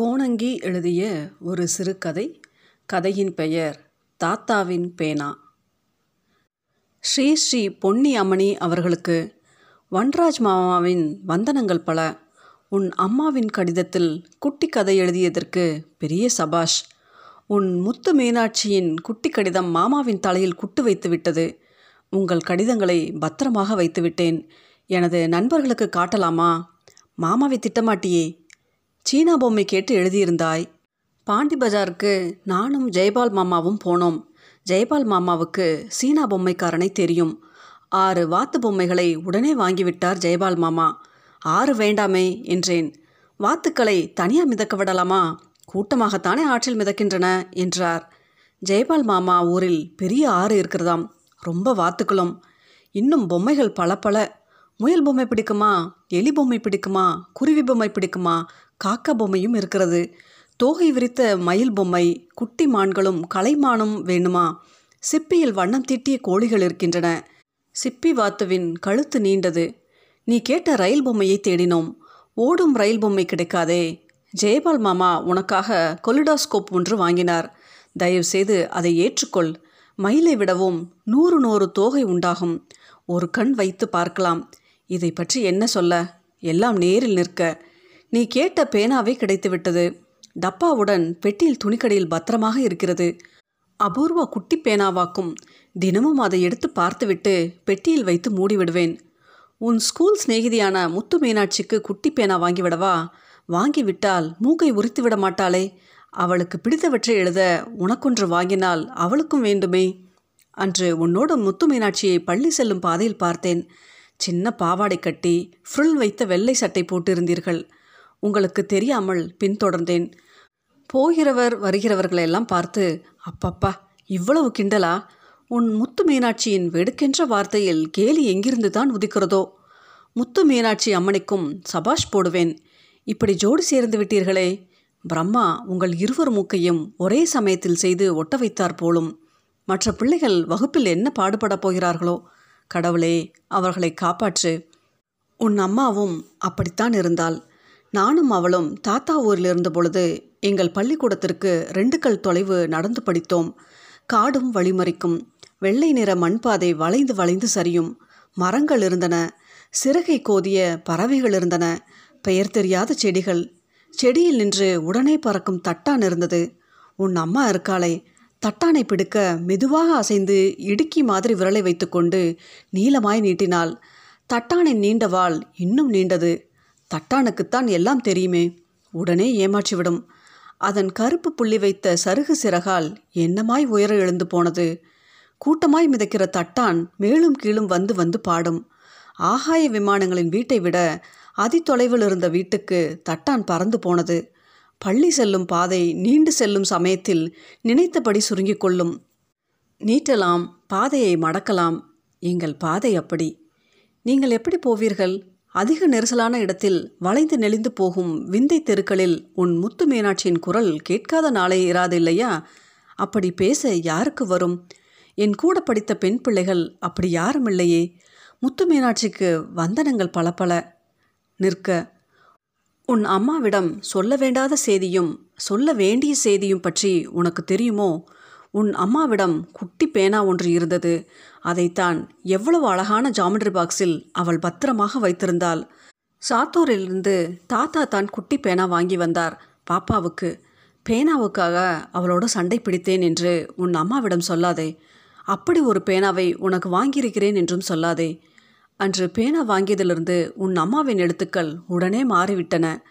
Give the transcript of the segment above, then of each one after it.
கோணங்கி எழுதிய ஒரு சிறுகதை. கதையின் பெயர் தாத்தாவின் பேனா. ஸ்ரீ ஸ்ரீ பொன்னி அம்மணி அவர்களுக்கு வன்ராஜ் மாமாவின் வந்தனங்கள் பல. உன் அம்மாவின் கடிதத்தில் குட்டி கதை எழுதியதற்கு பெரிய சபாஷ். உன் முத்து மீனாட்சியின் குட்டி கடிதம் மாமாவின் தலையில் குட்டு வைத்துவிட்டது உங்கள் கடிதங்களை பத்திரமாக வைத்துவிட்டேன் எனது நண்பர்களுக்கு காட்டலாமா? மாமாவை திட்டமாட்டியே. சீனா பொம்மை கேட்டு எழுதியிருந்தாய். பாண்டி பஜாருக்கு நானும் ஜெயபால் மாமாவும் போனோம். ஜெயபால் மாமாவுக்கு சீனா பொம்மைக்காரனை தெரியும். ஆறு வாத்து பொம்மைகளை உடனே வாங்கிவிட்டார் ஜெயபால் மாமா. ஆறு வேண்டாமே என்றேன். வாத்துக்களை தனியாக மிதக்க விடலாமா? கூட்டமாகத்தானே ஆற்றில் மிதக்கின்றன என்றார். ஜெயபால் மாமா ஊரில் பெரிய ஆறு இருக்கிறதாம். ரொம்ப வாத்துக்களும். இன்னும் பொம்மைகள் பல பல முயல் பொம்மை பிடிக்குமா? எலி பொம்மை பிடிக்குமா? குருவி பொம்மை பிடிக்குமா? காக்கா பொம்மையும் இருக்கிறது. தோகை விரித்த மயில் பொம்மை குட்டி மான்களும் கலைமானும் வேணுமா? சிப்பியில் வண்ணம் தீட்டிய கோழிகள் இருக்கின்றன. சிப்பி வாத்துவின் கழுத்து நீண்டது. நீ கேட்ட ரயில் பொம்மையை தேடினோம். ஓடும் ரயில் பொம்மை கிடைக்காதே. ஜெயபால் மாமா உனக்காக கொலிடாஸ்கோப் ஒன்று வாங்கினார். தயவுசெய்து அதை ஏற்றுக்கொள். மயிலை விடவும் நூறு நூறு தோகை உண்டாகும். ஒரு கண் வைத்து பார்க்கலாம். இதை பற்றி என்ன சொல்ல? எல்லாம் நேரில் நிற்க. நீ கேட்ட பேனாவே கிடைத்துவிட்டது. டப்பாவுடன் பெட்டியில் துணிக்கடையில் பத்திரமாக இருக்கிறது. அபூர்வ குட்டி பேனாவாக்கும். தினமும் அதை எடுத்து பார்த்துவிட்டு பெட்டியில் வைத்து மூடிவிடுவேன். உன் ஸ்கூல் சிநேகிதியான முத்து மீனாட்சிக்கு குட்டி பேனா வாங்கிவிடவா? வாங்கிவிட்டால் மூக்கை உரித்து விட மாட்டாளே. அவளுக்கு பிடித்தவற்றை எழுத உனக்கொன்று வாங்கினால் அவளுக்கும் வேண்டுமே. அன்று உன்னோடு முத்து மீனாட்சியை பள்ளி செல்லும் பாதையில் பார்த்தேன். சின்ன பாவாடை கட்டி ஃப்ரில் வைத்த வெள்ளை சட்டை போட்டிருந்தீர்கள். உங்களுக்கு தெரியாமல் பின்தொடர்ந்தேன். போகிறவர் வருகிறவர்களெல்லாம் பார்த்து அப்பப்பா இவ்வளவு கிண்டலா? உன் முத்து மீனாட்சியின் வெடுக்கென்ற வார்த்தையில் கேலி எங்கிருந்து தான் உதிக்கிறதோ? முத்து மீனாட்சி அம்மனைக்கும் சபாஷ் போடுவேன். இப்படி ஜோடி சேர்ந்து விட்டீர்களே. பிரம்மா உங்கள் இருவர் மூக்கையும் ஒரே சமயத்தில் செய்து ஒட்ட வைத்தார் போலும். மற்ற பிள்ளைகள் வகுப்பில் என்ன பாடுபடப் போகிறார்களோ? கடவுளே அவர்களை காப்பாற்று. உன் அம்மாவும் அப்படித்தான் இருந்தாள். நானும் அவளும் தாத்தா ஊரில் இருந்த பொழுது எங்கள் பள்ளிக்கூடத்திற்கு ரெண்டு கல் தொலைவு நடந்து படித்தோம். காடும் வழிமறிக்கும் வெள்ளை நிற மண்பாதை வளைந்து வளைந்து சரியும். மரங்கள் இருந்தன. சிறகை கோதிய பறவைகள் இருந்தன. பெயர் தெரியாத செடிகள். செடியில் நின்று உடனே பறக்கும் தட்டான் இருந்தது. உன் அம்மா இருக்காளே தட்டானை பிடிக்க மெதுவாக அசைந்து இடுக்கி மாதிரி விரலை வைத்துக்கொண்டு நீளமாய் நீட்டினாள். தட்டானின் நீண்ட வாள் இன்னும் நீண்டது. தட்டானுக்குத்தான் எல்லாம் தெரியுமே. உடனே ஏமாற்றிவிடும். அதன் கருப்பு புள்ளி வைத்த சருகு சிறகால் என்னமாய் உயர எழுந்து போனது. கூட்டமாய் மிதக்கிற தட்டான் மேலும் கீழும் வந்து வந்து பாடும். ஆகாய விமானங்களின் வீட்டை விட அதி தொலைவில் இருந்த வீட்டுக்கு தட்டான் பறந்து போனது. பள்ளி செல்லும் பாதை நீண்டு செல்லும் சமயத்தில் நினைத்தபடி சுருங்கிக் கொள்ளும். நீட்டலாம் பாதையை மடக்கலாம். எங்கள் பாதை அப்படி. நீங்கள் எப்படி போவீர்கள்? அதிக நெரிசலான இடத்தில் வளைந்து நெளிந்து போகும் விந்தை தெருக்களில் உன் முத்து மீனாட்சியின் குரல் கேட்காத நாளே இராது இல்லையா அப்படி பேச யாருக்கு வரும்? என் கூட படித்த பெண் பிள்ளைகள் அப்படி யாரும் இல்லையே. முத்து மீனாட்சிக்கு வந்தனங்கள் பல பல நிற்க உன் அம்மாவிடம் சொல்ல வேண்டாத செய்தியும் சொல்ல வேண்டிய செய்தியும் பற்றி உனக்கு தெரியுமோ? உன் அம்மாவிடம் குட்டி பேனா ஒன்று இருந்தது. அதைத்தான் எவ்வளவு அழகான ஜாமெட்ரி பாக்ஸில் அவள் பத்திரமாக வைத்திருந்தாள். சாத்தூரிலிருந்து தாத்தா தான் குட்டி பேனா வாங்கி வந்தார் பாப்பாவுக்கு. பேனாவுக்காக அவளோட சண்டை பிடித்தேன் என்று உன் அம்மாவிடம் சொல்லாதே. அப்படி ஒரு பேனாவை உனக்கு வாங்கியிருக்கிறேன் என்றும் சொல்லாதே. அன்று பேனா வாங்கியதிலிருந்து உன் அம்மாவின் எழுத்துக்கள் உடனே மாறிவிட்டன.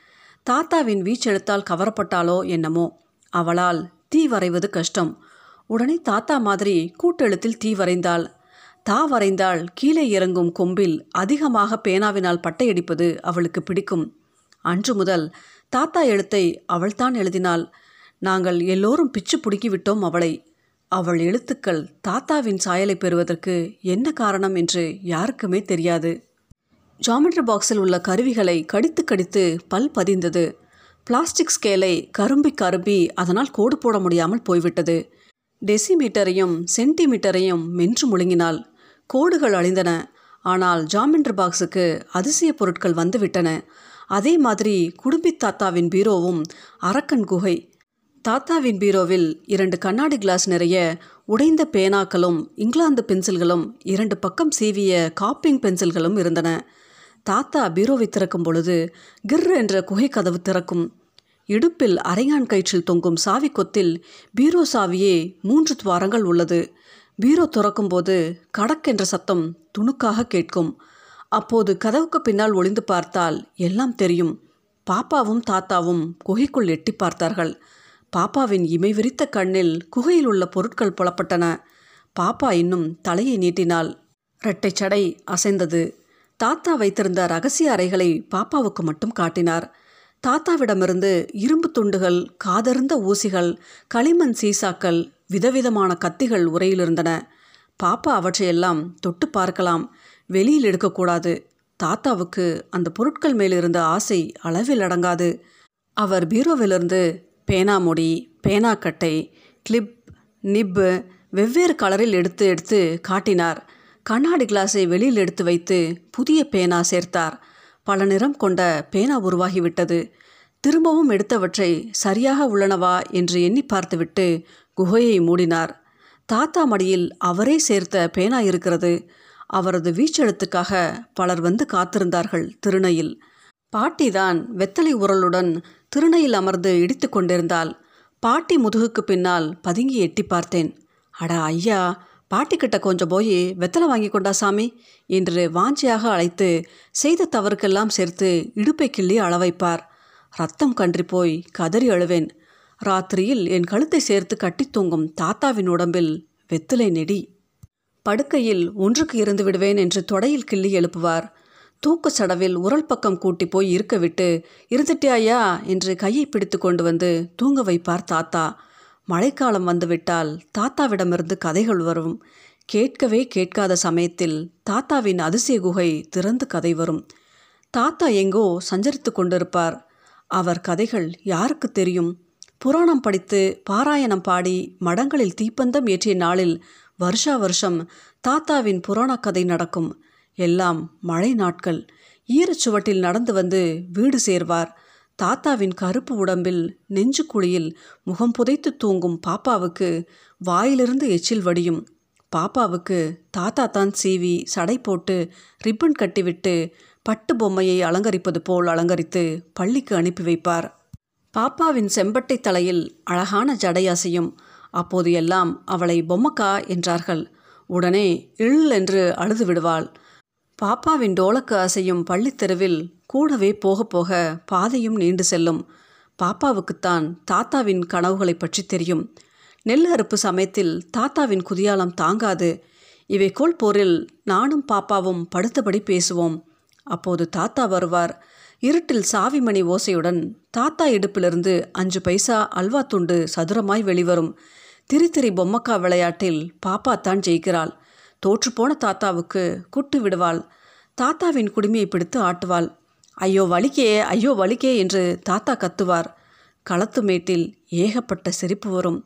தாத்தாவின் வீச்செழுத்தால் கவரப்பட்டாலோ என்னமோ. அவளால் தீ வரைவது கஷ்டம். உடனே தாத்தா மாதிரி கூட்டெழுத்தில் தீ வரைந்தாள். தா வரைந்தால் கீழே இறங்கும் கொம்பில் அதிகமாக பேனாவினால் பட்டையடிப்பது அவளுக்கு பிடிக்கும். அன்று முதல் தாத்தா எழுத்தை அவள்தான் எழுதினாள். நாங்கள் எல்லோரும் பிச்சு பிடுக்கிவிட்டோம் அவளை. அவள் எழுத்துக்கள் தாத்தாவின் சாயலை பெறுவதற்கு என்ன காரணம் என்று யாருக்குமே தெரியாது. ஜாமெட்ரி பாக்ஸில் உள்ள கருவிகளை கடித்து கடித்து பல் பதிந்தது. பிளாஸ்டிக் ஸ்கேலை கரும்பி கரும்பி அதனால் கோடு போட முடியாமல் போய்விட்டது. டெசிமீட்டரையும் சென்டிமீட்டரையும் மென்று முழுங்கினாள் கோடுகள் அழிந்தன. ஆனால் ஜாமெண்ட்ரி பாக்ஸுக்கு அதிசய பொருட்கள் வந்துவிட்டன. அதே மாதிரி குடும்பி தாத்தாவின் பீரோவும் அரக்கன் குகை தாத்தாவின் பீரோவில் இரண்டு கண்ணாடி கிளாஸ் நிறைய உடைந்த பேனாக்களும் இங்கிலாந்து பென்சில்களும் இரண்டு பக்கம் சீவிய காப்பிங் பென்சில்களும் இருந்தன. தாத்தா பீரோவை திறக்கும் பொழுது கிர் என்ற குகை கதவு திறக்கும். இடுப்பில் அரையான் கயிற்றில் தொங்கும் சாவி கொத்தில் பீரோ சாவியே மூன்று துவாரங்கள் உள்ளது. பீரோ திறக்கும்போது கடக் என்ற சத்தம் துணுக்காக கேட்கும். அப்போது கதவுக்கு பின்னால் ஒளிந்து பார்த்தால் எல்லாம் தெரியும். பாப்பாவும் தாத்தாவும் குகைக்குள் எட்டி பார்த்தார்கள். பாப்பாவின் இமை விரித்த கண்ணில் குகையில் உள்ள பொருட்கள் புலப்பட்டன. பாப்பா இன்னும் தலையை நீட்டினாள். இரட்டை சடை அசைந்தது. தாத்தா வைத்திருந்த ரகசிய அறைகளை பாப்பாவுக்கு மட்டும் காட்டினார். தாத்தாவிடமிருந்து இரும்பு துண்டுகள் காதர்ந்த ஊசிகள் களிமண் சீசாக்கள் விதவிதமான கத்திகள் உரையிலிருந்தன பாப்பா அவற்றையெல்லாம் தொட்டு பார்க்கலாம். வெளியில் எடுக்கக்கூடாது. தாத்தாவுக்கு அந்த பொருட்கள் மேலிருந்த ஆசை அளவில் அடங்காது. அவர் பீரோவிலிருந்து பேனாமுடி பேனாக்கட்டை கிளிப் நிப்பு வெவ்வேறு கலரில் எடுத்து எடுத்து காட்டினார். கண்ணாடி கிளாஸை வெளியில் எடுத்து வைத்து புதிய பேனா சேர்த்தார். பல நிறம் கொண்ட பேனா உருவாகிவிட்டது. திரும்பவும் எடுத்தவற்றை சரியாக உள்ளனவா என்று எண்ணி பார்த்துவிட்டு குகையை மூடினார். தாத்தா மடியில் அவரே சேர்த்த பேனா இருக்கிறது. அவரது வீச்செழுத்துக்காக பலர் வந்து காத்திருந்தார்கள் திருணையில் பாட்டிதான் வெத்தலை உரலுடன் திருணையில் அமர்ந்து இடித்து கொண்டிருந்தாள். பாட்டி முதுகுக்கு பின்னால் பதுங்கி எட்டி பார்த்தேன். அட ஐயா பாட்டிக்கிட்ட கொஞ்சம் போய் வெத்தலை வாங்கி கொண்டா சாமி? என்று வாஞ்சியாக அழைத்து செய்த தவறுக்கெல்லாம் சேர்த்து இடுப்பை கிள்ளி அளவைப்பார் ரத்தம் கன்றி போய் கதறி அழுவேன். ராத்திரியில் என் கழுத்தை சேர்த்து கட்டி தூங்கும் தாத்தாவின் உடம்பில் வெத்தலை நெடி. படுக்கையில் ஒன்றுக்கு இருந்து விடுவேன் என்று தொடையில் கிள்ளி எழுப்புவார். தூக்கு சடவில் உரல் பக்கம் கூட்டி போய் இருக்க விட்டு இருந்துட்டியாயா? என்று கையை பிடித்து கொண்டு வந்து தூங்க வைப்பார் தாத்தா. மழைக்காலம் வந்துவிட்டால் தாத்தாவிடமிருந்து கதைகள் வரும். கேட்கவே கேட்காத சமயத்தில் தாத்தாவின் அதிசய குகை திறந்து கதை வரும். தாத்தா எங்கோ சஞ்சரித்து கொண்டிருப்பார். அவர் கதைகள் யாருக்கு தெரியும்? புராணம் படித்து பாராயணம் பாடி மடங்களில் தீப்பந்தம் ஏற்றிய நாளில் வருஷா வருஷம் தாத்தாவின் புராண கதை நடக்கும். எல்லாம் மழை நாட்கள். ஈரச்சுவட்டில் நடந்து வந்து வீடு சேர்வார். தாத்தாவின் கருப்பு உடம்பில் நெஞ்சு குழியில் முகம் புதைத்து தூங்கும் பாப்பாவுக்கு வாயிலிருந்து எச்சில் வடியும். பாப்பாவுக்கு தாத்தா தான் சீவி சடை போட்டு ரிப்பன் கட்டிவிட்டு பட்டு பொம்மையை அலங்கரிப்பது போல் அலங்கரித்து பள்ளிக்கு அனுப்பி வைப்பார். பாப்பாவின் செம்பட்டை தலையில் அழகான ஜடை அசையும். அப்போது எல்லாம் அவளை பொம்மக்கா என்றார்கள். உடனே இள் என்று அழுது விடுவாள். பாப்பாவின் டோலக்கு அசையும் பள்ளித்தெருவில் கூடவே போக போக பாதையும் நீண்டு செல்லும். பாப்பாவுக்குத்தான் தாத்தாவின் கனவுகளை பற்றி தெரியும். நெல் அறுப்பு சமயத்தில் தாத்தாவின் குதியாலம் தாங்காது. இவைக்கோள் போரில் நானும் பாப்பாவும் படுத்தபடி பேசுவோம். அப்போது தாத்தா வருவார். இருட்டில் சாவிமணி ஓசையுடன் தாத்தா இடுப்பிலிருந்து அஞ்சு பைசா அல்வா துண்டு சதுரமாய் வெளிவரும். திரி திரி பொம்மக்கா விளையாட்டில் பாப்பா தான் ஜெயிக்கிறாள். தோற்றுப்போன தாத்தாவுக்கு குட்டு விடுவாள். தாத்தாவின் குடுமையை பிடித்து ஆட்டுவாள். ஐயோ வலிக்கே ஐயோ வலிக்கே என்று தாத்தா கத்துவார். களத்து மேட்டில் ஏகப்பட்ட சிரிப்பு வரும்.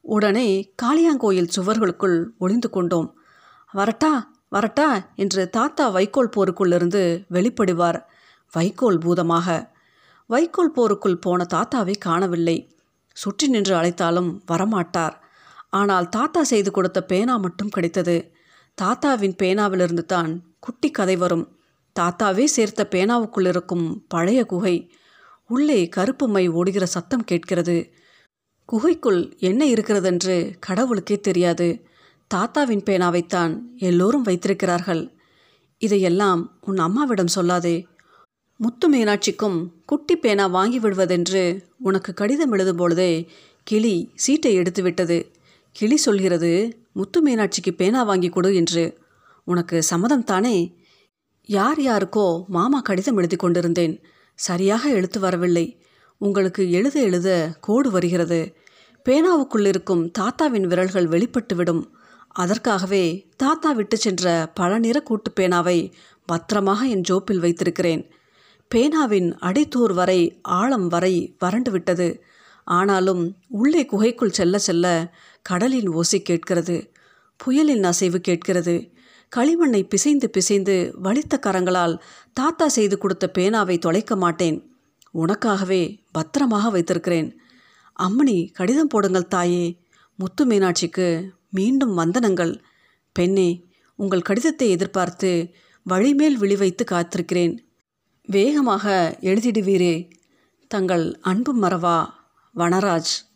உடனே காளியாங்கோயில் சுவர்களுக்குள் ஒளிந்து கொண்டோம். வரட்டா வரட்டா என்று தாத்தா வைக்கோல் போருக்குள்ளிருந்து வெளிப்படுவார். வைக்கோல் பூதமாக. வைக்கோல் போருக்குள் போன தாத்தாவை காணவில்லை. சுற்றி நின்று அழைத்தாலும் வரமாட்டார். ஆனால் தாத்தா செய்து கொடுத்த பேனா மட்டும் கிடைத்தது. தாத்தாவின் பேனாவிலிருந்து தான் குட்டி கதை வரும். தாத்தாவே சேர்த்த பேனாவுக்குள் இருக்கும் பழைய குகை. உள்ளே கருப்பு மை ஓடுகிற சத்தம் கேட்கிறது. குகைக்குள் என்ன இருக்கிறதென்று கடவுளுக்கே தெரியாது. தாத்தாவின் பேனாவைத்தான் எல்லோரும் வைத்திருக்கிறார்கள். இதையெல்லாம் உன் அம்மாவிடம் சொல்லாதே. முத்து மீனாட்சிக்கும் குட்டி பேனா வாங்கி விடுவதென்று உனக்கு கடிதம் எழுதும் பொழுதே கிளி சீட்டை எடுத்து விட்டது கிளி சொல்கிறது முத்து மீனாட்சிக்கு பேனா வாங்கி கொடு என்று. உனக்கு சம்மதம் தானே? யார் யாருக்கோ மாமா கடிதம் எழுதி கொண்டிருந்தேன். சரியாக எழுத்து வரவில்லை. உங்களுக்கு எழுத எழுத கோடு வருகிறது. பேனாவுக்குள் இருக்கும் தாத்தாவின் விரல்கள் வெளிப்பட்டுவிடும். அதற்காகவே தாத்தா விட்டு சென்ற பல நிற கூட்டு பேனாவை பத்திரமாக என் ஜோப்பில் வைத்திருக்கிறேன். பேனாவின் அடித்தூர் வரை ஆழம் வரை வறண்டு விட்டது. ஆனாலும் உள்ளே குகைக்குள் செல்ல செல்ல கடலின் ஓசை கேட்கிறது புயலின் அசைவு கேட்கிறது. களிமண்ணை பிசைந்து பிசைந்து வலித்த கரங்களால் தாத்தா செய்து கொடுத்த பேனாவை தொலைக்க மாட்டேன். உனக்காகவே பத்திரமாக வைத்திருக்கிறேன். அம்மணி கடிதம் போடுங்கள் தாயே. முத்து மீனாட்சிக்கு மீண்டும் வந்தனங்கள். பெண்ணே உங்கள் கடிதத்தை எதிர்பார்த்து வழிமேல் விழிவைத்து காத்திருக்கிறேன். வேகமாக எழுதிடுவீரே. தங்கள் அன்பு மறவா. வனராஜ்.